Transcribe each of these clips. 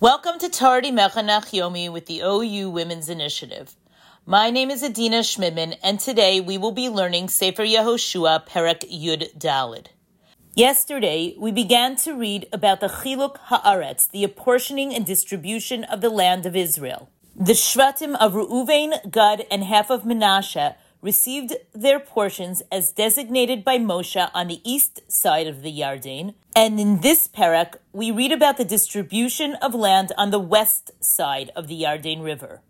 Welcome to Torat Imecha Nach Yomi with the OU Women's Initiative. My name is Adina Shmidman, and today we will be learning Sefer Yehoshua Perek Yud Dalid. Yesterday, we began to read about the Chiluk Haaretz, the apportioning and distribution of the land of Israel. The Shvatim of Reuven, Gad, and half of Menashe received their portions as designated by Moshe on the east side of the Yarden. And in this parak, we read about the distribution of land on the west side of the Yarden River.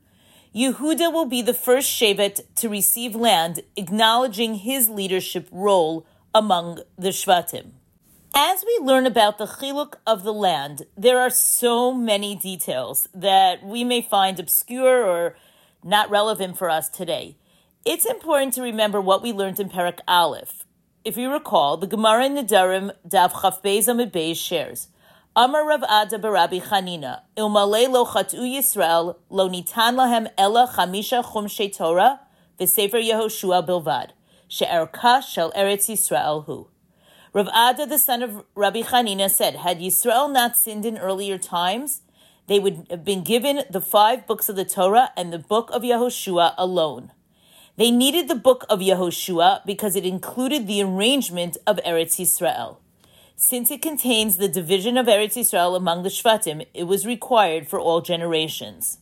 Yehuda will be the first Shevet to receive land, acknowledging his leadership role among the Shvatim. As we learn about the chiluk of the land, there are so many details that we may find obscure or not relevant for us today. It's important to remember what we learned in Perak Aleph. If you recall, the Gemara in Nedarim Daf Chaf Beis Amud Beis shares, Amar Rav Ada Barabi Chanina, Ilmale lo chatu Yisrael, lo nitan lahem ella chamisha chumshe Torah, v'sefer Yehoshua bilvad, she'erka shel Eretz Yisrael hu. Rav Ada, the son of Rabbi Chanina, said, Had Yisrael not sinned in earlier times, they would have been given the five books of the Torah and the book of Yehoshua alone. They needed the book of Yehoshua because it included the arrangement of Eretz Yisrael. Since it contains the division of Eretz Yisrael among the Shvatim, it was required for all generations.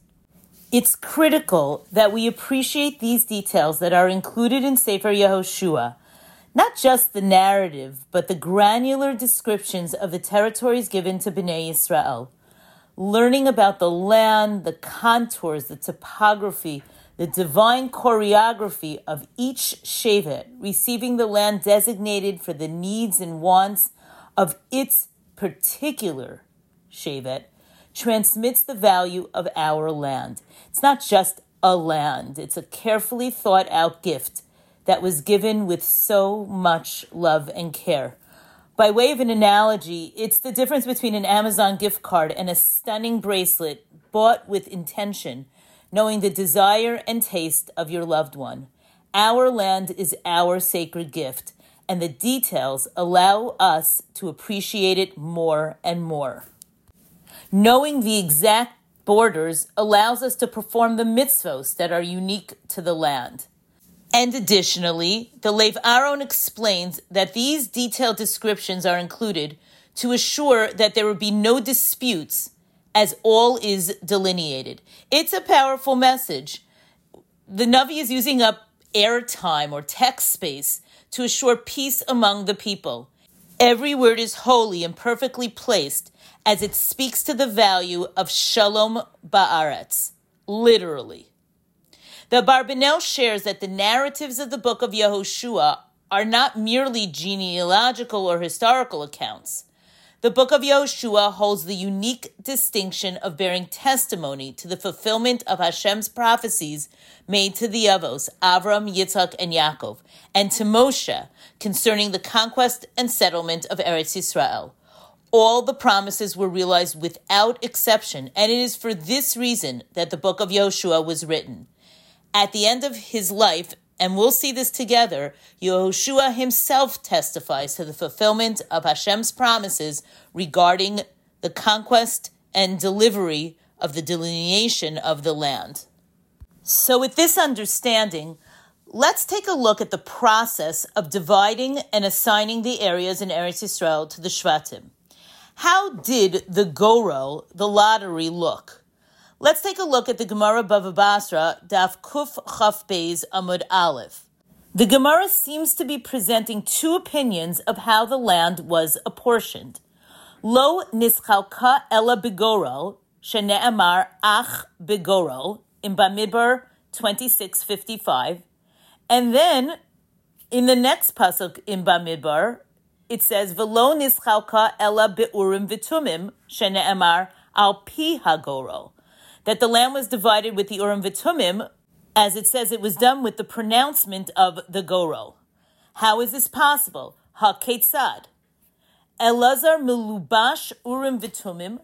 It's critical that we appreciate these details that are included in Sefer Yehoshua, not just the narrative, but the granular descriptions of the territories given to Bnei Israel. Learning about the land, the contours, the topography, the divine choreography of each Shevet receiving the land designated for the needs and wants of its particular Shevet transmits the value of our land. It's not just a land, it's a carefully thought out gift that was given with so much love and care. By way of an analogy, it's the difference between an Amazon gift card and a stunning bracelet bought with intention knowing the desire and taste of your loved one. Our land is our sacred gift, and the details allow us to appreciate it more and more. Knowing the exact borders allows us to perform the mitzvos that are unique to the land. And additionally, the Lev Aaron explains that these detailed descriptions are included to assure that there would be no disputes as all is delineated. It's a powerful message. The Navi is using up airtime or text space to assure peace among the people. Every word is holy and perfectly placed as it speaks to the value of shalom ba'aretz, literally. The Abarbanel shares that the narratives of the book of Yehoshua are not merely genealogical or historical accounts. The book of Yehoshua holds the unique distinction of bearing testimony to the fulfillment of Hashem's prophecies made to the Avos, Avram, Yitzhak, and Yaakov, and to Moshe concerning the conquest and settlement of Eretz Yisrael. All the promises were realized without exception, and it is for this reason that the book of Yehoshua was written. At the end of his life, and we'll see this together. Yehoshua himself testifies to the fulfillment of Hashem's promises regarding the conquest and delivery of the delineation of the land. So, with this understanding, let's take a look at the process of dividing and assigning the areas in Eretz Yisrael to the Shvatim. How did the Gorel, the lottery, look? Let's take a look at the Gemara Bava Basra, Daf Kuf Chaf Beis Amud Aleph. The Gemara seems to be presenting two opinions of how the land was apportioned. Lo nischalka ella begorel, shene'amar ach begorel, in Bamidbar 2655. And then in the next pasuk in Bamidbar, it says, Velo nischalka ella beurim vitumim, shene'amar al pi hagorel that the land was divided with the Urim Vitumim, as it says it was done with the pronouncement of the Goro. How is this possible? Ha-ketzad. Elazar milubash Urim Vitumim,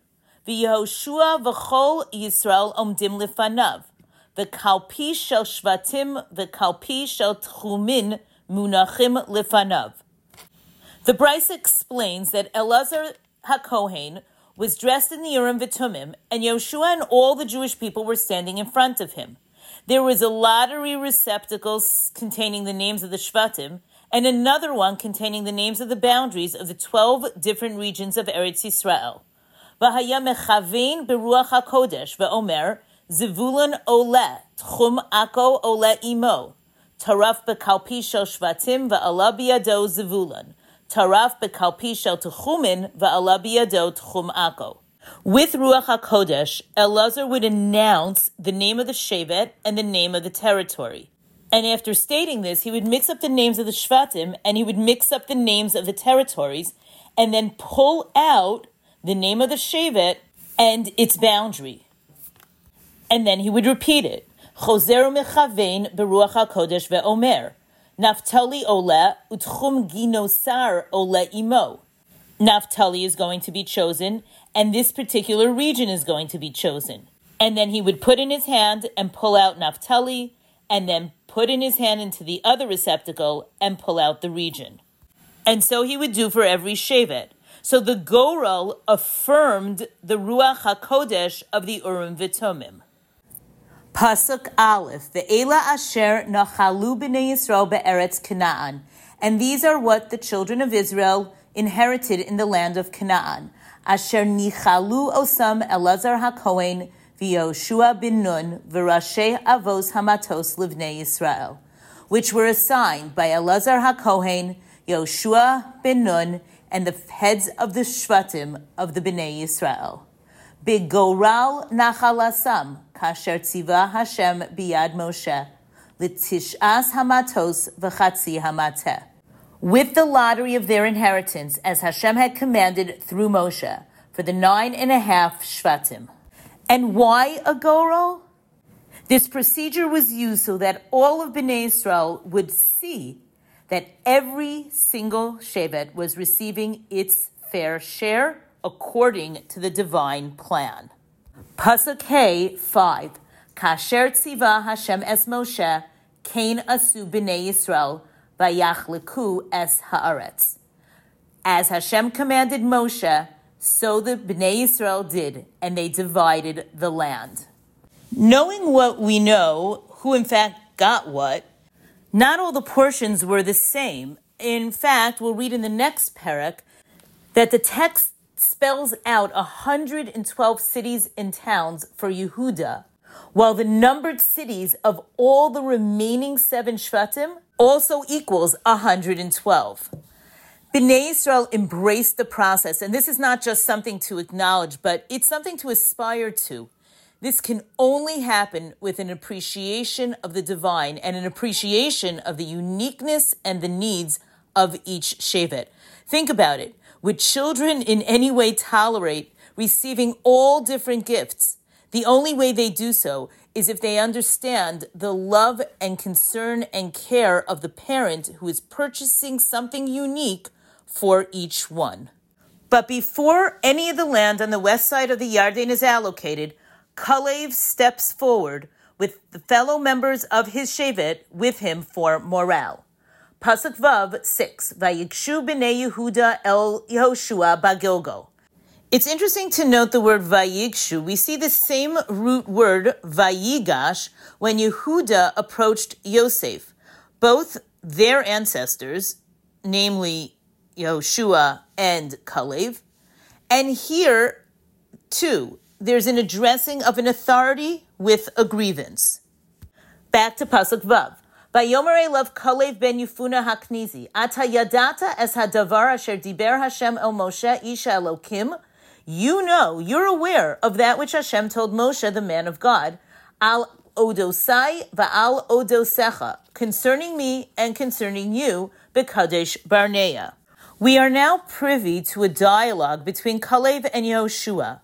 v'Yehoshua v'chol Yisrael omdim lifanav. The kalpi shel shvatim, the kalpi shel tchumin munachim lifanav. The Braisa explains that Elazar HaKohen was dressed in the Urim Vitumim, and Yoshua and all the Jewish people were standing in front of him. There was a lottery receptacle containing the names of the Shvatim, and another one containing the names of the boundaries of the 12 different regions of Eretz Yisrael. V'haya mechavein beruach hakodesh ve'omer zivulun ole tchum ako ole imo taraf bekalpi shel shvatim ve'ala biyado zivulun taraf bekalpi shel tchumin biyado tchum ako. With Ruach HaKodesh, Elazar would announce the name of the Shevet and the name of the territory. And after stating this, he would mix up the names of the Shvatim and he would mix up the names of the territories and then pull out the name of the Shevet and its boundary. And then he would repeat it. Choser mechavein beruach hakodesh ve'omer. Naftali ole utchum ginosar ole imo. Naphtali is going to be chosen, and this particular region is going to be chosen. And then he would put in his hand and pull out Naphtali, and then put in his hand into the other receptacle and pull out the region. And so he would do for every Shevet. So the Goral affirmed the Ruach HaKodesh of the Urim Vitumim. Pasuk Aleph, Ve'ela asher nachalu b'nei Yisrael be'eretz Canaan. And these are what the children of Israel inherited in the land of Canaan. Asher nichalu osam Elazar HaKohen v'Yoshua bin Nun v'rashei avos hamatos livnei Yisrael, which were assigned by Elazar HaKohen, Yoshua bin Nun, and the heads of the Shvatim of the Bnei Yisrael. Bigoral nachalasam kasher tziva Hashem biyad Moshe litishas hamatos v'chatzi hamateh. With the lottery of their inheritance, as Hashem had commanded through Moshe, for the nine and a half Shvatim. And why a goral? This procedure was used so that all of Bnei Israel would see that every single Shevet was receiving its fair share according to the divine plan. Pasuk Hey 5. Kasher tziva Hashem es Moshe, Kain asu b'nei Yisrael, vayachliku es haaretz. As Hashem commanded Moshe, so the b'nei Yisrael did, and they divided the land. Knowing what we know, who in fact got what, not all the portions were the same. In fact, we'll read in the next parak that the text spells out 112 cities and towns for Yehuda, while the numbered cities of all the remaining seven Shvatim also equals 112. Bnei Israel embraced the process, and this is not just something to acknowledge, but it's something to aspire to. This can only happen with an appreciation of the divine and an appreciation of the uniqueness and the needs of each Shevet. Think about it. Would children in any way tolerate receiving all different gifts? The only way they do so is if they understand the love and concern and care of the parent who is purchasing something unique for each one. But before any of the land on the west side of the Yarden is allocated, Kalev steps forward with the fellow members of his Shevet with him for morale. Pasuk Vav 6, Vayikshu b'nei Yehuda el Yehoshua bagilgo. It's interesting to note the word Vayikshu. We see the same root word Vayigash when Yehuda approached Yosef. Both their ancestors, namely Yehoshua and Kalev, and here too, there's an addressing of an authority with a grievance. Back to Pasuk Vav. Vayomer Elav Kalev ben Yefuna Haknizi. Ata yadata es hadavar asher diber Hashem el Moshe isha Elokim. You know, you're aware of that which Hashem told Moshe, the man of God, al odosai va'al odosecha, concerning me and concerning you, bekadesh barnea. We are now privy to a dialogue between Kalev and Yehoshua.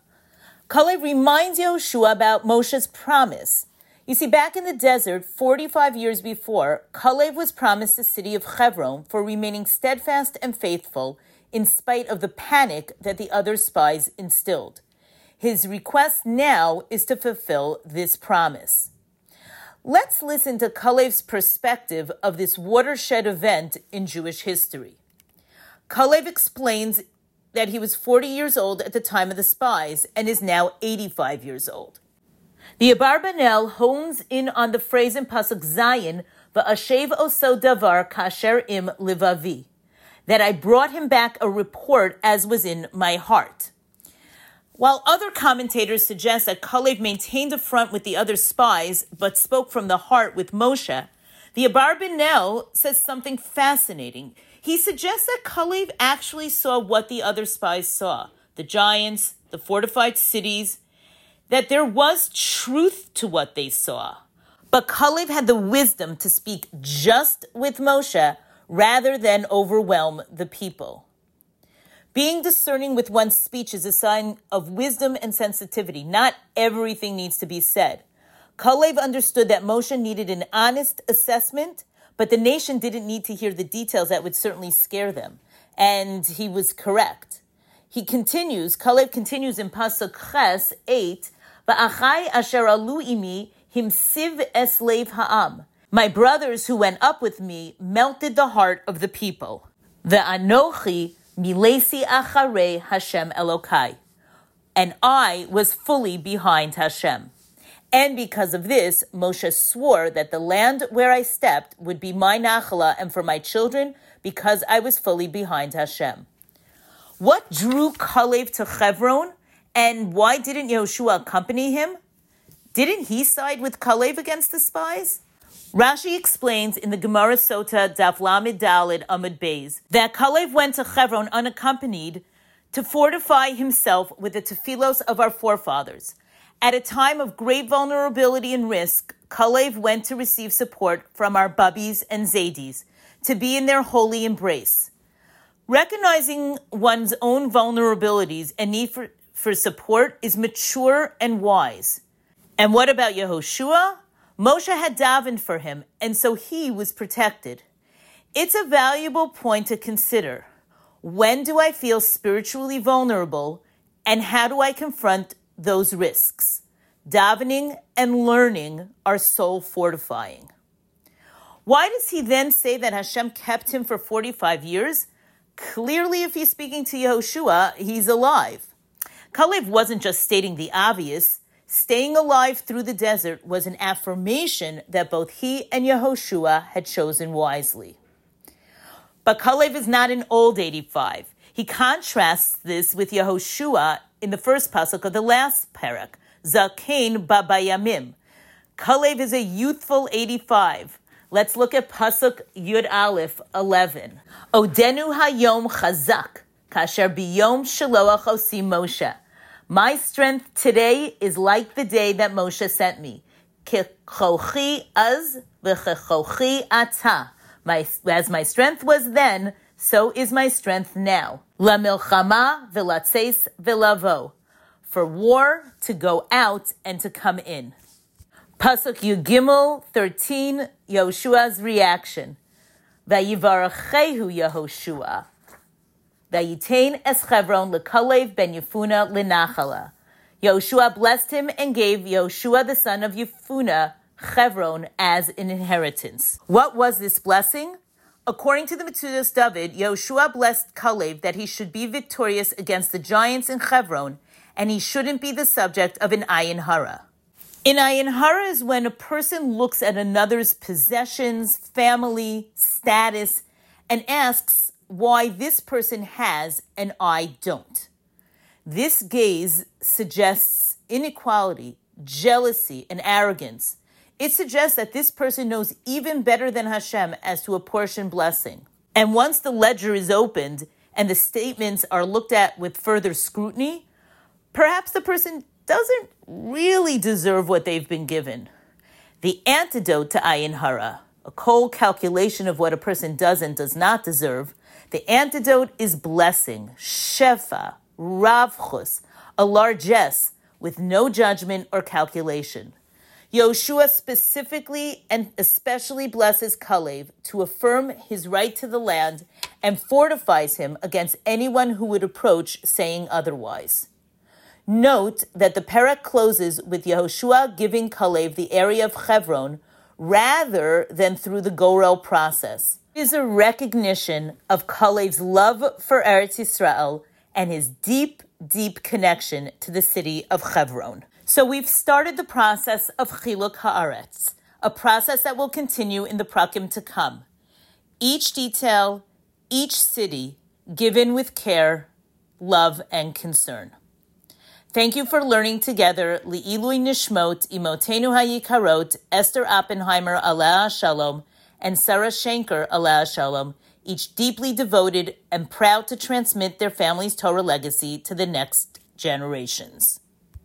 Kalev reminds Yehoshua about Moshe's promise. You see, back in the desert, 45 years before, Kalev was promised the city of Hebron for remaining steadfast and faithful in spite of the panic that the other spies instilled. His request now is to fulfill this promise. Let's listen to Kalev's perspective of this watershed event in Jewish history. Kalev explains that he was 40 years old at the time of the spies and is now 85 years old. The Abarbanel hones in on the phrase in Pasuk Zayin, Va'ashev oso davar kasher im livavi, that I brought him back a report as was in my heart. While other commentators suggest that Kalev maintained a front with the other spies, but spoke from the heart with Moshe, the Abarbanel says something fascinating. He suggests that Kalev actually saw what the other spies saw the giants, the fortified cities, that there was truth to what they saw. But Kalev had the wisdom to speak just with Moshe rather than overwhelm the people. Being discerning with one's speech is a sign of wisdom and sensitivity. Not everything needs to be said. Kalev understood that Moshe needed an honest assessment, but the nation didn't need to hear the details that would certainly scare them. And he was correct. He continues, Kalev continues in Pasuk Ches 8, Va'achai asher alu imi himsiv eslev ha'am. My brothers who went up with me melted the heart of the people. The anochi milesi achare Hashem Elokai. And I was fully behind Hashem. And because of this, Moshe swore that the land where I stepped would be my nachala and for my children because I was fully behind Hashem. What drew Kalev to Chevron and why didn't Yehoshua accompany him? Didn't he side with Kalev against the spies? Rashi explains in the Gemara Sota Daf Lamed Dalid Amud Beis that Kalev went to Chevron unaccompanied to fortify himself with the tefillos of our forefathers. At a time of great vulnerability and risk, Kalev went to receive support from our Babis and Zaydis to be in their holy embrace. Recognizing one's own vulnerabilities and need for for support is mature and wise. And what about Yehoshua? Moshe had davened for him, and so he was protected. It's a valuable point to consider. When do I feel spiritually vulnerable, and how do I confront those risks? Davening and learning are soul fortifying. Why does he then say that Hashem kept him for 45 years? Clearly, if he's speaking to Yehoshua, he's alive. Kalev wasn't just stating the obvious. Staying alive through the desert was an affirmation that both he and Yehoshua had chosen wisely. But Kalev is not an old 85. He contrasts this with Yehoshua in the first pasuk of the last parak, Zakein Babayamim. Kalev is a youthful 85. Let's look at pasuk Yud Aleph 11. Odenu hayom chazak. Kasher biyom shaloach osim Moshe. My strength today is like the day that Moshe sent me. Kechochi az v'chechochi ata. My, as my strength was then, so is my strength now. La milchama v'latzeis v'lavo. For war to go out and to come in. Pasuk Yugimel 13, Yoshua's reaction. Vayivarachehu Yehoshua. Vayitain es Chevron lekalev ben Yefuna linachala. Yoshua blessed him and gave Yoshua the son of Yefuna Chevron as an inheritance. What was this blessing? According to the Metzudas David, Yoshua blessed Kalev that he should be victorious against the giants in Chevron, and he shouldn't be the subject of an ayin hara. In ayin hara is when a person looks at another's possessions, family, status, and asks, why this person has and I don't. This gaze suggests inequality, jealousy, and arrogance. It suggests that this person knows even better than Hashem as to apportion blessing. And once the ledger is opened and the statements are looked at with further scrutiny, perhaps the person doesn't really deserve what they've been given. The antidote to ayin hara, a cold calculation of what a person does and does not deserve, the antidote is blessing, shefa, ravchus, a largesse with no judgment or calculation. Yoshua specifically and especially blesses Kalev to affirm his right to the land and fortifies him against anyone who would approach saying otherwise. Note that the parak closes with Yehoshua giving Kalev the area of Hebron rather than through the Gorel process is a recognition of Kalev's love for Eretz Yisrael and his deep, deep connection to the city of Hebron. So we've started the process of Chiluk Haaretz, a process that will continue in the prakim to come. Each detail, each city, given with care, love, and concern. Thank you for learning together Li'ilui Nishmot, Imotenu Hayikarot, Esther Oppenheimer, Alaa Shalom, and Sarah Shanker, Alaa Shalom, each deeply devoted and proud to transmit their family's Torah legacy to the next generations.